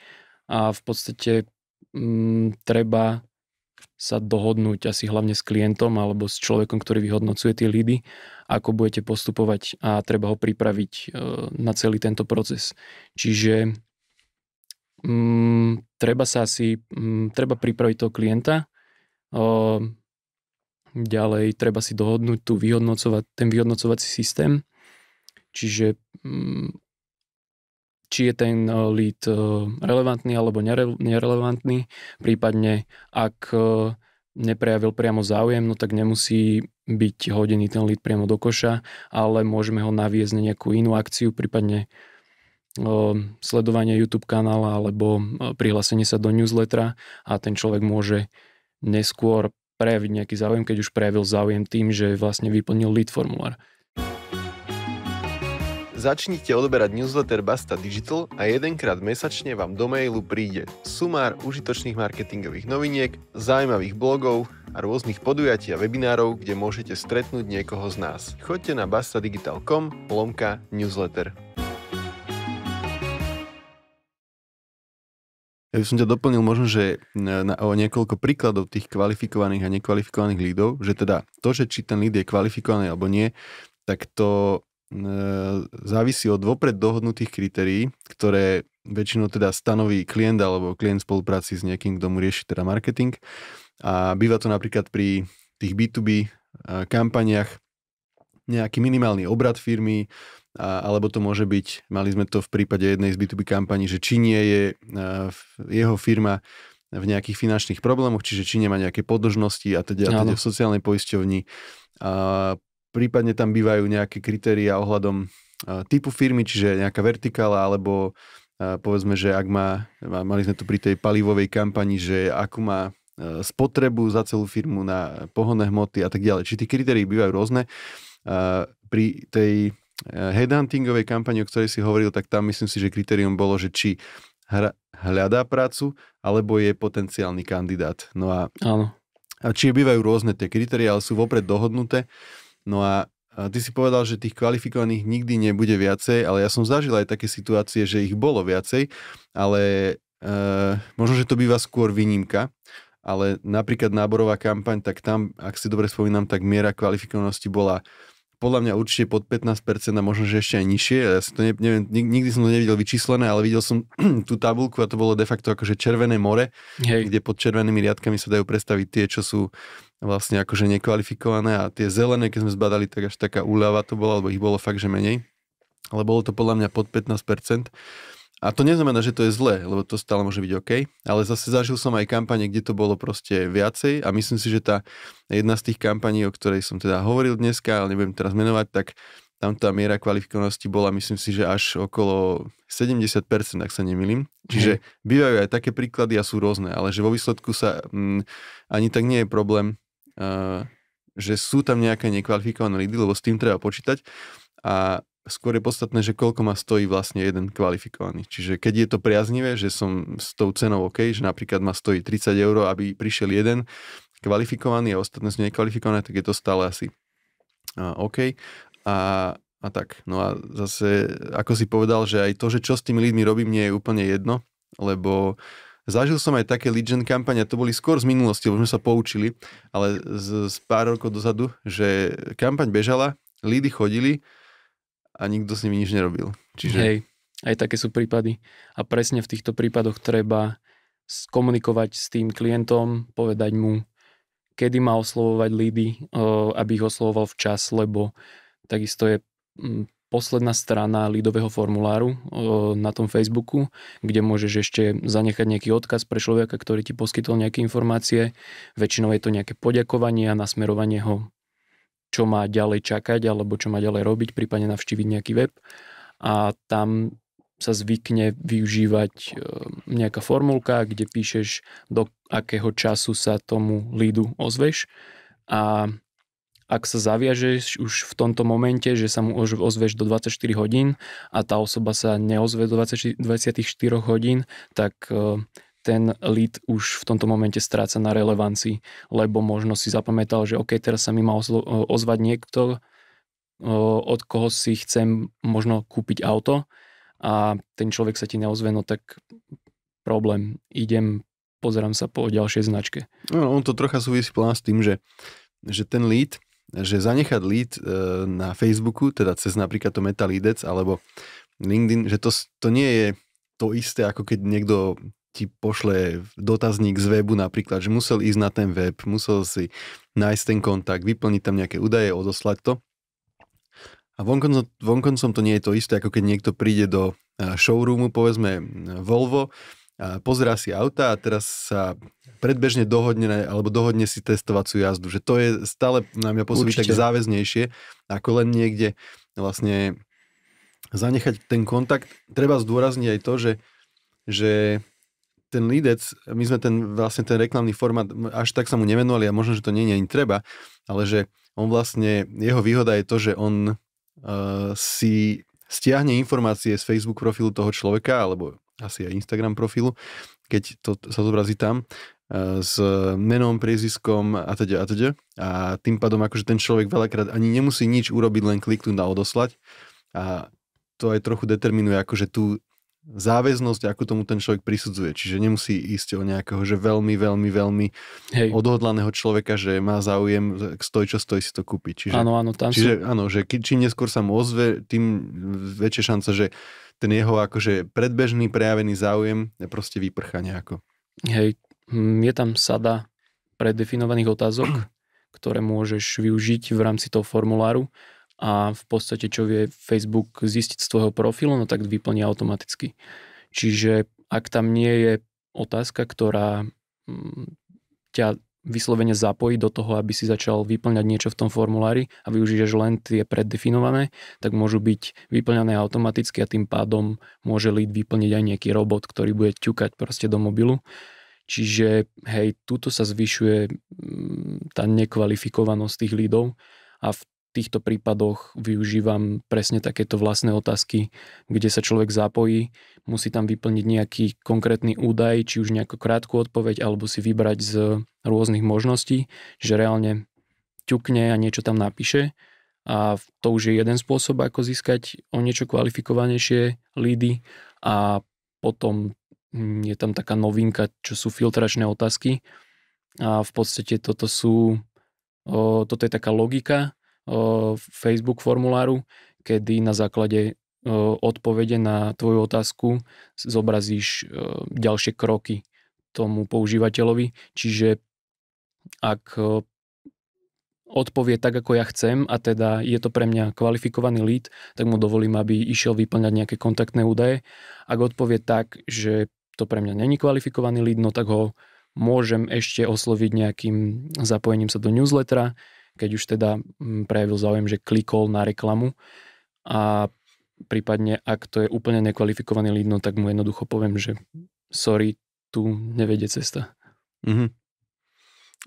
a v podstate m, mm, treba sa dohodnúť asi hlavne s klientom alebo s človekom, ktorý vyhodnocuje tie lídy, ako budete postupovať a treba ho pripraviť e, na celý tento proces. Čiže mm, treba sa asi, mm, treba pripraviť toho klienta, e, ďalej treba si dohodnúť tu vyhodnocovať, ten vyhodnocovací systém, čiže mm, či je ten eh, lead eh, relevantný alebo nerelevantný, prípadne ak eh, neprejavil priamo záujem, no tak nemusí byť hodený ten lead priamo do koša, ale môžeme ho naviesť na nejakú inú akciu, prípadne sledovanie YouTube kanála alebo prihlásenie sa do newslettera a ten človek môže neskôr prejaviť nejaký záujem, keď už prejavil záujem tým, že vlastne vyplnil lead formulár. Začnite odoberať newsletter Basta Digital a jedenkrát mesačne vám do mailu príde sumár užitočných marketingových noviniek, zaujímavých blogov a rôznych podujatí a webinárov, kde môžete stretnúť niekoho z nás. Choďte na bastadigital.com lomka newsletter. Ja by som ťa doplnil možno, že na, o niekoľko príkladov tých kvalifikovaných a nekvalifikovaných lídov, že teda to, že či ten líd je kvalifikovaný alebo nie, tak to závisí od vopred dohodnutých kritérií, ktoré väčšinou teda stanoví klient alebo klient v spolupráci s niekým, kto mu rieši teda marketing. A býva to napríklad pri tých B2B kampaniach nejaký minimálny obrad firmy, a, alebo to môže byť, mali sme to v prípade jednej z B2B kampaní, že či nie je jeho firma v nejakých finančných problémoch, čiže či nemá nejaké podlžnosti a teda, a teda v sociálnej poisťovni. A prípadne tam bývajú nejaké kritéria ohľadom typu firmy, čiže nejaká vertikála, alebo povedzme, že ak má, mali sme tu pri tej palivovej kampani, že akú má spotrebu za celú firmu na pohonné hmoty a tak ďalej. Či tie kritérii bývajú rôzne. Pri tej headhuntingovej kampani, o ktorej si hovoril, tak tam myslím si, že kritérium bolo, že či hľadá prácu, alebo je potenciálny kandidát. No a, Áno. a či bývajú rôzne tie kritéria, ale sú vopred dohodnuté. No a ty si povedal, že tých kvalifikovaných nikdy nebude viacej, ale ja som zažil aj také situácie, že ich bolo viacej, ale e, možno, že to býva skôr výnimka, ale napríklad náborová kampaň, tak tam, ak si dobre spomínam, tak miera kvalifikovanosti bola podľa mňa určite pod 15% a možno, že ešte aj nižšie. Ja si to ne, neviem, nikdy som to nevidel vyčíslené, ale videl som tú tabulku a to bolo de facto akože červené more, Hej. kde pod červenými riadkami sa dajú predstaviť tie, čo sú vlastne akože nekvalifikované a tie zelené, keď sme zbadali, tak až taká úľava to bola, alebo ich bolo fakt, že menej. Ale bolo to podľa mňa pod 15%. A to neznamená, že to je zlé, lebo to stále môže byť OK, ale zase zažil som aj kampane, kde to bolo proste viacej a myslím si, že tá jedna z tých kampaní, o ktorej som teda hovoril dneska, ale nebudem teraz menovať, tak tam tá miera kvalifikovanosti bola, myslím si, že až okolo 70%, ak sa nemýlim. Čiže bývajú aj také príklady a sú rôzne, ale že vo výsledku sa mm, ani tak nie je problém, že sú tam nejaké nekvalifikované lidy, lebo s tým treba počítať. A skôr je podstatné, že koľko ma stojí vlastne jeden kvalifikovaný. Čiže keď je to priaznivé, že som s tou cenou OK, že napríklad ma stojí 30 eur, aby prišiel jeden kvalifikovaný a ostatné sú nekvalifikované, tak je to stále asi OK. A a tak. No a zase, ako si povedal, že aj to, že čo s tými ľuďmi robím, nie je úplne jedno, lebo zažil som aj také lead gen kampane, to boli skôr z minulosti, lebo sme sa poučili, ale z, z pár rokov dozadu, že kampaň bežala, lídy chodili a nikto s nimi nič nerobil. Čiže... Hej, aj také sú prípady. A presne v týchto prípadoch treba komunikovať s tým klientom, povedať mu, kedy má oslovovať lídy, aby ich oslovoval včas, lebo takisto je posledná strana lídového formuláru na tom Facebooku, kde môžeš ešte zanechať nejaký odkaz pre človeka, ktorý ti poskytol nejaké informácie. Väčšinou je to nejaké poďakovanie a nasmerovanie ho, čo má ďalej čakať alebo čo má ďalej robiť, prípadne navštíviť nejaký web. A tam sa zvykne využívať e, nejaká formulka, kde píšeš, do akého času sa tomu lídu ozveš a ak sa zaviažeš už v tomto momente, že sa mu ozveš do 24 hodín a tá osoba sa neozve do 20, 24 hodín, tak e, ten lead už v tomto momente stráca na relevancii, lebo možno si zapamätal, že OK, teraz sa mi má ozvať niekto, e, od koho si chcem možno kúpiť auto a ten človek sa ti neozve, no tak problém, idem, pozerám sa po ďalšej značke. No, on to trocha súvisí s tým, že, že ten lead že zanechať lead e, na Facebooku, teda cez napríklad to Meta Leadec alebo LinkedIn, že to, to nie je to isté, ako keď niekto ti pošle dotazník z webu napríklad, že musel ísť na ten web, musel si nájsť ten kontakt, vyplniť tam nejaké údaje, odoslať to. A vonkoncom, vonkoncom to nie je to isté, ako keď niekto príde do e, showroomu, povedzme Volvo, a pozerá si auta a teraz sa predbežne dohodne, alebo dohodne si testovacú jazdu. Že to je stále na mňa pôsobí tak záväznejšie, ako len niekde vlastne zanechať ten kontakt. Treba zdôrazniť aj to, že, že ten lídec, my sme ten vlastne ten reklamný formát, až tak sa mu nevenovali a možno, že to nie je ani treba, ale že on vlastne, jeho výhoda je to, že on uh, si stiahne informácie z Facebook profilu toho človeka, alebo asi aj Instagram profilu, keď to sa zobrazí tam, e, s menom, priezviskom a teda a teda. A tým pádom akože ten človek veľakrát ani nemusí nič urobiť, len kliknúť na odoslať. A to aj trochu determinuje akože tú záväznosť, ako tomu ten človek prisudzuje. Čiže nemusí ísť o nejakého, že veľmi, veľmi, veľmi Hej. odhodlaného človeka, že má záujem, stoj čo stoj si to kúpiť. Čiže, áno, áno, tam čiže sú... áno, že čím neskôr sa mu ozve, tým väčšia šanca, že ten jeho akože predbežný prejavený záujem proste vyprcha nejako. Hej, hm, je tam sada predefinovaných otázok, ktoré môžeš využiť v rámci toho formuláru a v podstate čo vie Facebook zistiť z tvojho profilu, no tak vyplní automaticky. Čiže ak tam nie je otázka, ktorá hm, ťa vyslovene zapojiť do toho, aby si začal vyplňať niečo v tom formulári a využiješ len tie preddefinované, tak môžu byť vyplňané automaticky a tým pádom môže lead vyplniť aj nejaký robot, ktorý bude ťukať proste do mobilu. Čiže hej, tuto sa zvyšuje mm, tá nekvalifikovanosť tých lídov a v týchto prípadoch využívam presne takéto vlastné otázky, kde sa človek zapojí, musí tam vyplniť nejaký konkrétny údaj, či už nejakú krátku odpoveď, alebo si vybrať z rôznych možností, že reálne ťukne a niečo tam napíše. A to už je jeden spôsob, ako získať o niečo kvalifikovanejšie lídy. A potom je tam taká novinka, čo sú filtračné otázky. A v podstate toto sú, o, toto je taká logika, Facebook formuláru, kedy na základe odpovede na tvoju otázku zobrazíš ďalšie kroky tomu používateľovi. Čiže ak odpovie tak, ako ja chcem a teda je to pre mňa kvalifikovaný lead, tak mu dovolím, aby išiel vyplňať nejaké kontaktné údaje. Ak odpovie tak, že to pre mňa není kvalifikovaný lead, no tak ho môžem ešte osloviť nejakým zapojením sa do newslettera, keď už teda mm, prejavil záujem, že klikol na reklamu a prípadne ak to je úplne nekvalifikovaný lead, no tak mu jednoducho poviem, že sorry, tu nevedie cesta. Mm-hmm.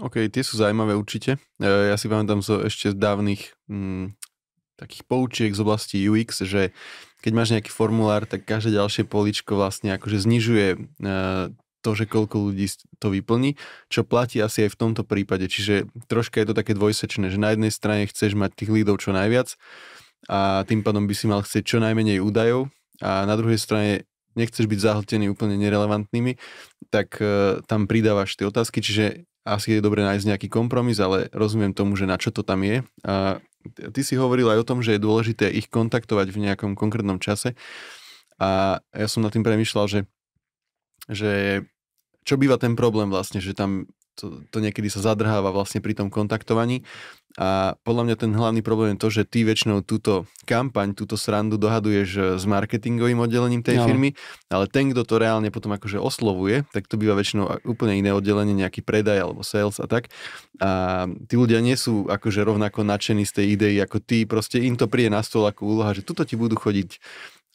OK, tie sú zaujímavé určite. E, ja si pamätám zo ešte z dávnych mm, takých poučiek z oblasti UX, že keď máš nejaký formulár, tak každé ďalšie poličko vlastne akože znižuje e, to, že koľko ľudí to vyplní, čo platí asi aj v tomto prípade. Čiže troška je to také dvojsečné, že na jednej strane chceš mať tých lídov čo najviac, a tým pádom by si mal chcieť čo najmenej údajov a na druhej strane nechceš byť zahltený úplne nerelevantnými, tak uh, tam pridávaš tie otázky, čiže asi je dobre nájsť nejaký kompromis, ale rozumiem tomu, že na čo to tam je. A ty si hovoril aj o tom, že je dôležité ich kontaktovať v nejakom konkrétnom čase a ja som nad tým premyšľal, že, že čo býva ten problém vlastne, že tam to, to niekedy sa zadrháva vlastne pri tom kontaktovaní a podľa mňa ten hlavný problém je to, že ty väčšinou túto kampaň, túto srandu dohaduješ eh, s marketingovým oddelením tej no. firmy, ale ten, kto to reálne potom akože oslovuje, tak to býva väčšinou úplne iné oddelenie, nejaký predaj alebo sales a tak. A tí ľudia nie sú akože rovnako nadšení z tej idei ako ty, proste im to príde na stôl ako úloha, že tuto ti budú chodiť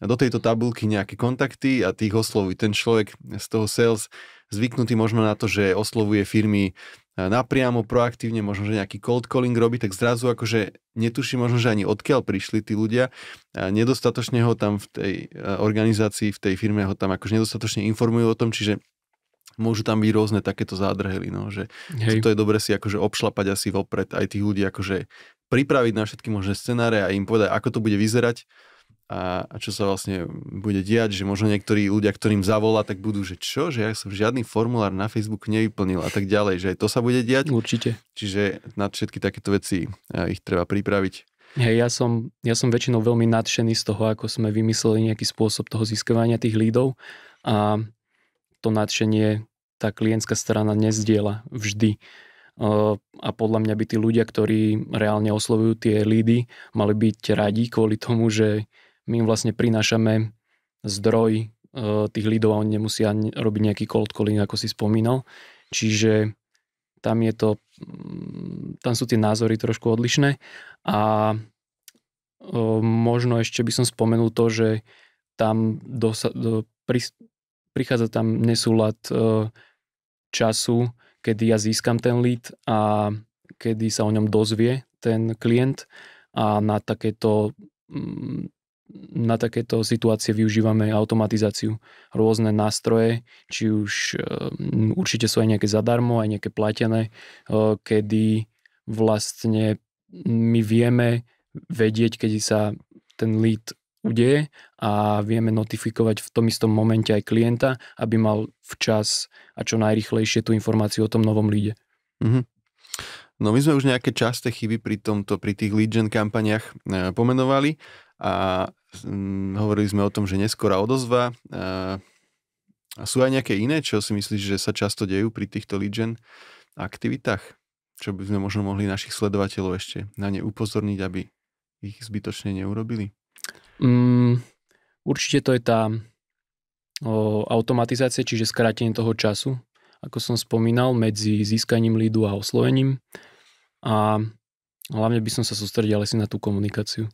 do tejto tabulky nejaké kontakty a tých oslovuj. Ten človek z toho sales zvyknutý možno na to, že oslovuje firmy e, napriamo, proaktívne, možno, že nejaký cold calling robí, tak zrazu akože netuší možno, že ani odkiaľ prišli tí ľudia. A nedostatočne ho tam v tej e, organizácii, v tej firme ho tam akože nedostatočne informujú o tom, čiže môžu tam byť rôzne takéto zádrhely, no, že Hej. to je dobre si akože obšlapať asi vopred aj tých ľudí, akože pripraviť na všetky možné scenáre a im povedať, ako to bude vyzerať, a, a čo sa vlastne bude diať, že možno niektorí ľudia, ktorým zavolá, tak budú, že čo, že ja som žiadny formulár na Facebook nevyplnil a tak ďalej, že aj to sa bude diať. Určite. Čiže na všetky takéto veci ich treba pripraviť. Hej, ja som, ja som väčšinou veľmi nadšený z toho, ako sme vymysleli nejaký spôsob toho získavania tých lídov a to nadšenie tá klientská strana nezdiela vždy. A podľa mňa by tí ľudia, ktorí reálne oslovujú tie lídy, mali byť radi kvôli tomu, že my im vlastne prinášame zdroj e, tých lídov a oni nemusia robiť nejaký cold calling, ako si spomínal. Čiže tam je to, mm, tam sú tie názory trošku odlišné a e, možno ešte by som spomenul to, že tam dosa, do, pri, prichádza tam nesúlad e, času, kedy ja získam ten lead a kedy sa o ňom dozvie ten klient a na takéto mm, na takéto situácie využívame automatizáciu. Rôzne nástroje, či už um, určite sú aj nejaké zadarmo, aj nejaké platené, uh, kedy vlastne my vieme vedieť, kedy sa ten lead udeje a vieme notifikovať v tom istom momente aj klienta, aby mal včas a čo najrychlejšie tú informáciu o tom novom líde. Mm-hmm. No my sme už nejaké časté chyby pri tomto, pri tých lead gen kampaniach e, pomenovali a hm, hovorili sme o tom, že neskora odozva. E, a sú aj nejaké iné, čo si myslíš, že sa často dejú pri týchto lead gen aktivitách? Čo by sme možno mohli našich sledovateľov ešte na ne upozorniť, aby ich zbytočne neurobili? Mm, určite to je tá o, automatizácia, čiže skrátenie toho času, ako som spomínal, medzi získaním lídu a oslovením. A hlavne by som sa sústredil ale si na tú komunikáciu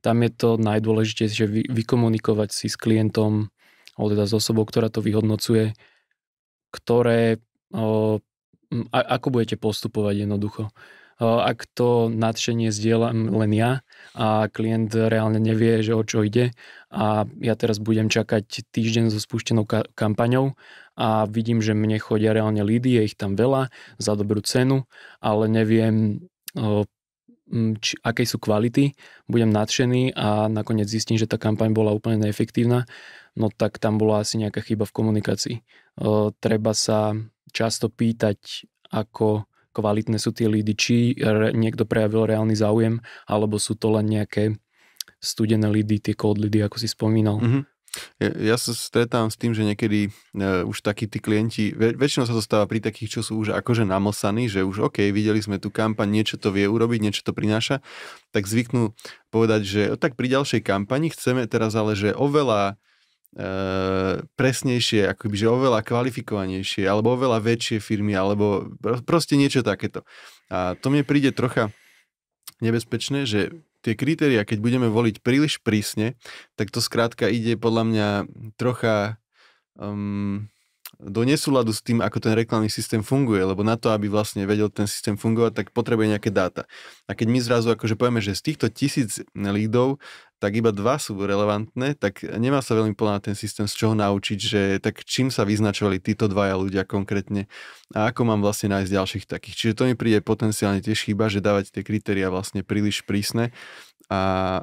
tam je to najdôležitejšie vy, vykomunikovať si s klientom, alebo teda s osobou, ktorá to vyhodnocuje, ktoré, o, a, ako budete postupovať jednoducho. O, ak to nadšenie zdieľam len ja a klient reálne nevie, že o čo ide a ja teraz budem čakať týždeň so spúštenou ka- kampaňou a vidím, že mne chodia reálne lídy, je ich tam veľa za dobrú cenu, ale neviem či, akej sú kvality, budem nadšený a nakoniec zistím, že tá kampaň bola úplne neefektívna, no tak tam bola asi nejaká chyba v komunikácii. O, treba sa často pýtať, ako kvalitné sú tie lídy, či re, niekto prejavil reálny záujem, alebo sú to len nejaké studené lídy, tie cold lídy, ako si spomínal. Mm-hmm. Ja, ja sa stretávam s tým, že niekedy uh, už takí tí klienti, väč- väčšinou sa to stáva pri takých, čo sú už akože namlsaní, že už OK, videli sme tú kampaň, niečo to vie urobiť, niečo to prináša, tak zvyknú povedať, že tak pri ďalšej kampani chceme teraz ale, že oveľa Uh, presnejšie, akoby, že oveľa kvalifikovanejšie, alebo oveľa väčšie firmy, alebo proste niečo takéto. A to mne príde trocha nebezpečné, že tie kritéria, keď budeme voliť príliš prísne, tak to skrátka ide podľa mňa trocha um, do nesúladu s tým, ako ten reklamný systém funguje, lebo na to, aby vlastne vedel ten systém fungovať, tak potrebuje nejaké dáta. A keď my zrazu akože povieme, že z týchto tisíc lídov, tak iba dva sú relevantné, tak nemá sa veľmi plná ten systém z čoho naučiť, že tak čím sa vyznačovali títo dvaja ľudia konkrétne a ako mám vlastne nájsť ďalších takých. Čiže to mi príde potenciálne tiež chyba, že dávať tie kritéria vlastne príliš prísne a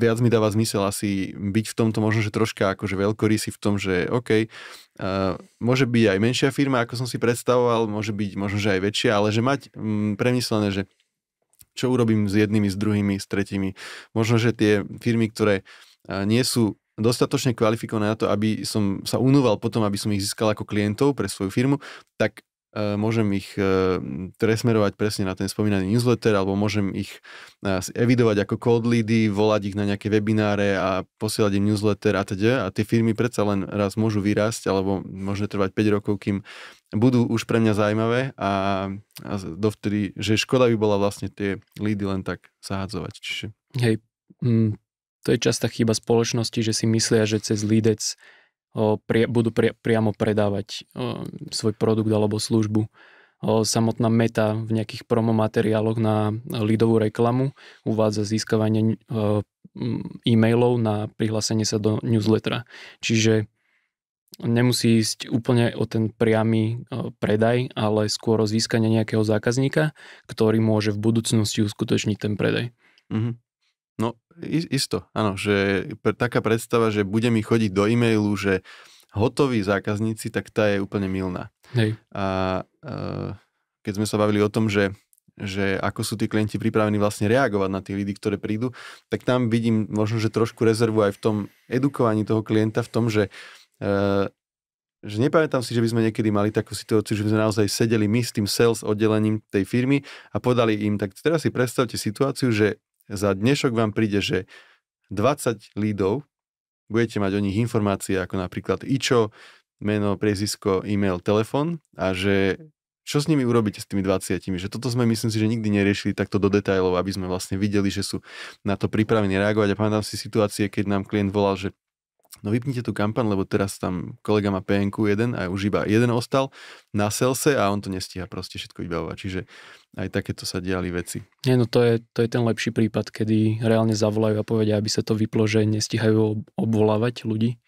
viac mi dáva zmysel asi byť v tomto možno, že troška akože veľkorysý v tom, že OK, uh, môže byť aj menšia firma, ako som si predstavoval, môže byť možno, že aj väčšia, ale že mať um, premyslené, že čo urobím s jednými, s druhými, s tretími. Možno, že tie firmy, ktoré uh, nie sú dostatočne kvalifikované na to, aby som sa unúval potom, aby som ich získal ako klientov pre svoju firmu, tak môžem ich presmerovať presne na ten spomínaný newsletter, alebo môžem ich eh, evidovať ako cold leady, volať ich na nejaké webináre a posielať im newsletter a teda. A tie firmy predsa len raz môžu vyrásť, alebo môže trvať 5 rokov, kým budú už pre mňa zaujímavé a, a dovtedy, že škoda by bola vlastne tie leady len tak zahadzovať. Čiže... Hej, mm, to je častá chyba spoločnosti, že si myslia, že cez leadec pri, budú pri, priamo predávať o, svoj produkt alebo službu. O, samotná meta v nejakých promomateriáloch na lidovú reklamu uvádza získavanie o, e-mailov na prihlásenie sa do newslettera. Čiže nemusí ísť úplne o ten priamy predaj, ale skôr o získanie nejakého zákazníka, ktorý môže v budúcnosti uskutočniť ten predaj. Mm-hmm. No, isto, áno, že taká predstava, že bude mi chodiť do e-mailu, že hotoví zákazníci, tak tá je úplne milná. Hej. A, a keď sme sa bavili o tom, že že ako sú tí klienti pripravení vlastne reagovať na tie lidi, ktoré prídu, tak tam vidím možno, že trošku rezervu aj v tom edukovaní toho klienta, v tom, že, e, že nepamätám si, že by sme niekedy mali takú situáciu, že by sme naozaj sedeli my s tým sales oddelením tej firmy a podali im, tak teraz si predstavte situáciu, že za dnešok vám príde, že 20 lídov, budete mať o nich informácie ako napríklad ičo, meno, priezisko, e-mail, telefon a že čo s nimi urobíte s tými 20? Že toto sme myslím si, že nikdy neriešili takto do detajlov, aby sme vlastne videli, že sú na to pripravení reagovať. A pamätám si situácie, keď nám klient volal, že no vypnite tú kampaň, lebo teraz tam kolega má PNQ jeden a už iba jeden ostal na selse a on to nestíha proste všetko vybavovať. Čiže aj takéto sa diali veci. Nie, no to je, to je ten lepší prípad, kedy reálne zavolajú a povedia, aby sa to vyplo, že nestíhajú obvolávať ľudí.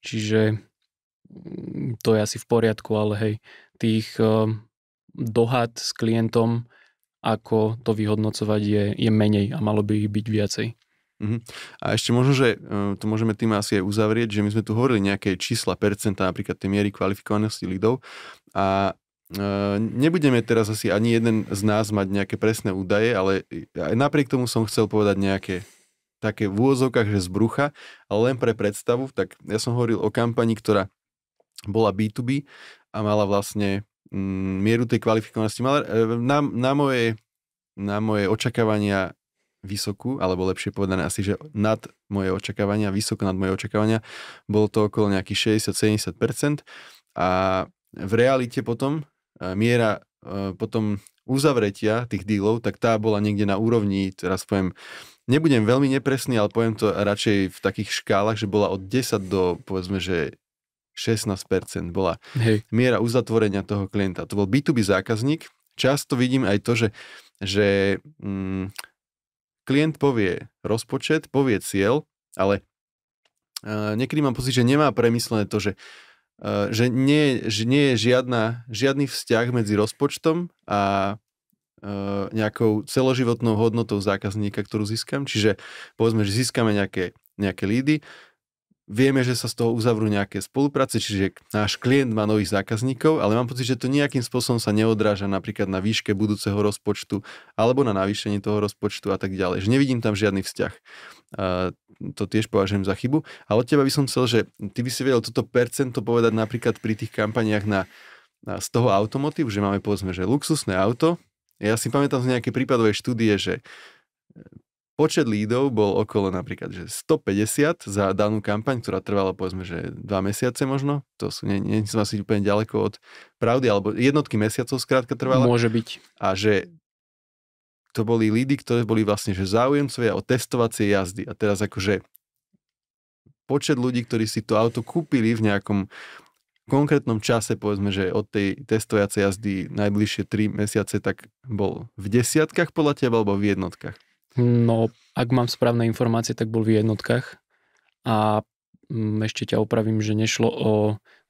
Čiže mm, to je asi v poriadku, ale hej, tých uh, dohad s klientom, ako to vyhodnocovať je, je menej a malo by ich byť viacej. Uh-huh. A ešte možno, že uh, to môžeme tým asi aj uzavrieť, že my sme tu hovorili nejaké čísla, percenta, napríklad tej miery kvalifikovanosti lidov a uh, nebudeme teraz asi ani jeden z nás mať nejaké presné údaje, ale aj napriek tomu som chcel povedať nejaké také v úvozovkách, že z brucha, ale len pre predstavu, tak ja som hovoril o kampani, ktorá bola B2B a mala vlastne mm, mieru tej kvalifikovanosti. Mala, e, na, na, moje, na moje očakávania vysokú, alebo lepšie povedané asi, že nad moje očakávania, vysoko nad moje očakávania, bolo to okolo nejakých 60-70% a v realite potom e, miera e, potom uzavretia tých dílov, tak tá bola niekde na úrovni, teraz poviem, nebudem veľmi nepresný, ale poviem to radšej v takých škálach, že bola od 10 do povedzme, že 16% bola Hej. miera uzatvorenia toho klienta. To bol B2B zákazník. Často vidím aj to, že, že mm, klient povie rozpočet, povie cieľ, ale uh, niekedy mám pocit, že nemá premyslené to, že, uh, že, nie, že nie je žiadna, žiadny vzťah medzi rozpočtom a uh, nejakou celoživotnou hodnotou zákazníka, ktorú získam. Čiže povedzme, že získame nejaké, nejaké lídy, Vieme, že sa z toho uzavrú nejaké spolupráce, čiže náš klient má nových zákazníkov, ale mám pocit, že to nejakým spôsobom sa neodráža napríklad na výške budúceho rozpočtu alebo na navýšení toho rozpočtu a tak ďalej. Že nevidím tam žiadny vzťah. A to tiež považujem za chybu. A od teba by som chcel, že ty by si vedel toto percento povedať napríklad pri tých kampaniách na, na z toho automotív, že máme povedzme, že luxusné auto. Ja si pamätám z nejaké prípadové štúdie, že Počet lídov bol okolo napríklad, že 150 za danú kampaň, ktorá trvala povedzme, že dva mesiace možno. To sú, nie, nie som asi úplne ďaleko od pravdy, alebo jednotky mesiacov skrátka trvala. Môže byť. A že to boli lídy, ktoré boli vlastne že záujemcovia o testovacie jazdy. A teraz akože počet ľudí, ktorí si to auto kúpili v nejakom konkrétnom čase, povedzme, že od tej testovacej jazdy najbližšie 3 mesiace, tak bol v desiatkách podľa teba alebo v jednotkách? No, ak mám správne informácie, tak bol v jednotkách. A mm, ešte ťa opravím, že nešlo o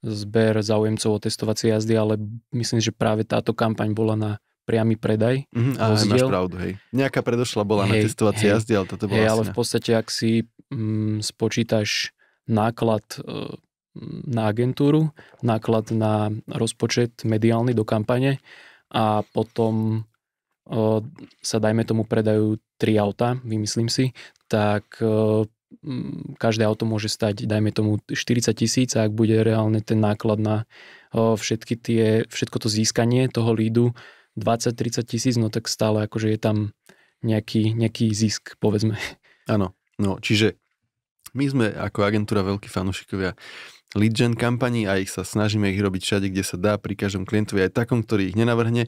zber záujemcov o testovacie jazdy, ale myslím, že práve táto kampaň bola na priamy predaj. Mhm, a máš pravdu, hej. Nejaká predošla bola na Hej, testovacie hej. jazdy, ale toto bola Hej, ale na... v podstate, ak si mm, spočítaš náklad e, na agentúru, náklad na rozpočet mediálny do kampane a potom sa dajme tomu predajú tri auta, vymyslím si, tak každé auto môže stať, dajme tomu 40 tisíc ak bude reálne ten náklad na všetky tie, všetko to získanie toho lídu 20-30 tisíc, no tak stále akože je tam nejaký, nejaký zisk, povedzme. Áno, no čiže my sme ako agentúra veľkí fanúšikovia lead gen kampaní a ich sa snažíme ich robiť všade, kde sa dá, pri každom klientovi aj takom, ktorý ich nenavrhne.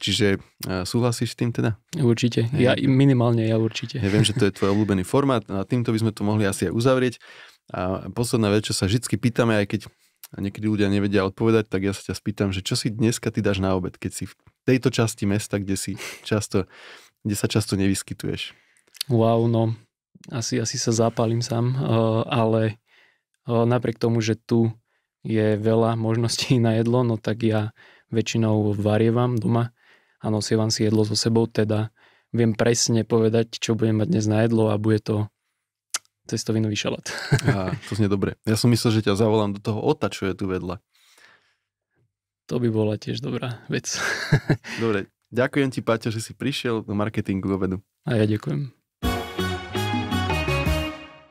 Čiže uh, súhlasíš s tým teda? Určite. Ja, minimálne ja určite. Ja viem, že to je tvoj obľúbený formát a týmto by sme to mohli asi aj uzavrieť. A posledná vec, čo sa vždy pýtame, aj keď niekedy ľudia nevedia odpovedať, tak ja sa ťa spýtam, že čo si dneska ty dáš na obed, keď si v tejto časti mesta, kde si často, kde sa často nevyskytuješ. Wow, no asi, asi sa zapálim sám, uh, ale uh, napriek tomu, že tu je veľa možností na jedlo, no tak ja väčšinou varievam doma a nosievam si jedlo so sebou, teda viem presne povedať, čo budem mať dnes na jedlo a bude to cestovinový šalát. A to znie dobre. Ja som myslel, že ťa zavolám do toho ota, čo je tu vedľa. To by bola tiež dobrá vec. Dobre, ďakujem ti, Paťo, že si prišiel do marketingu obedu. A ja ďakujem.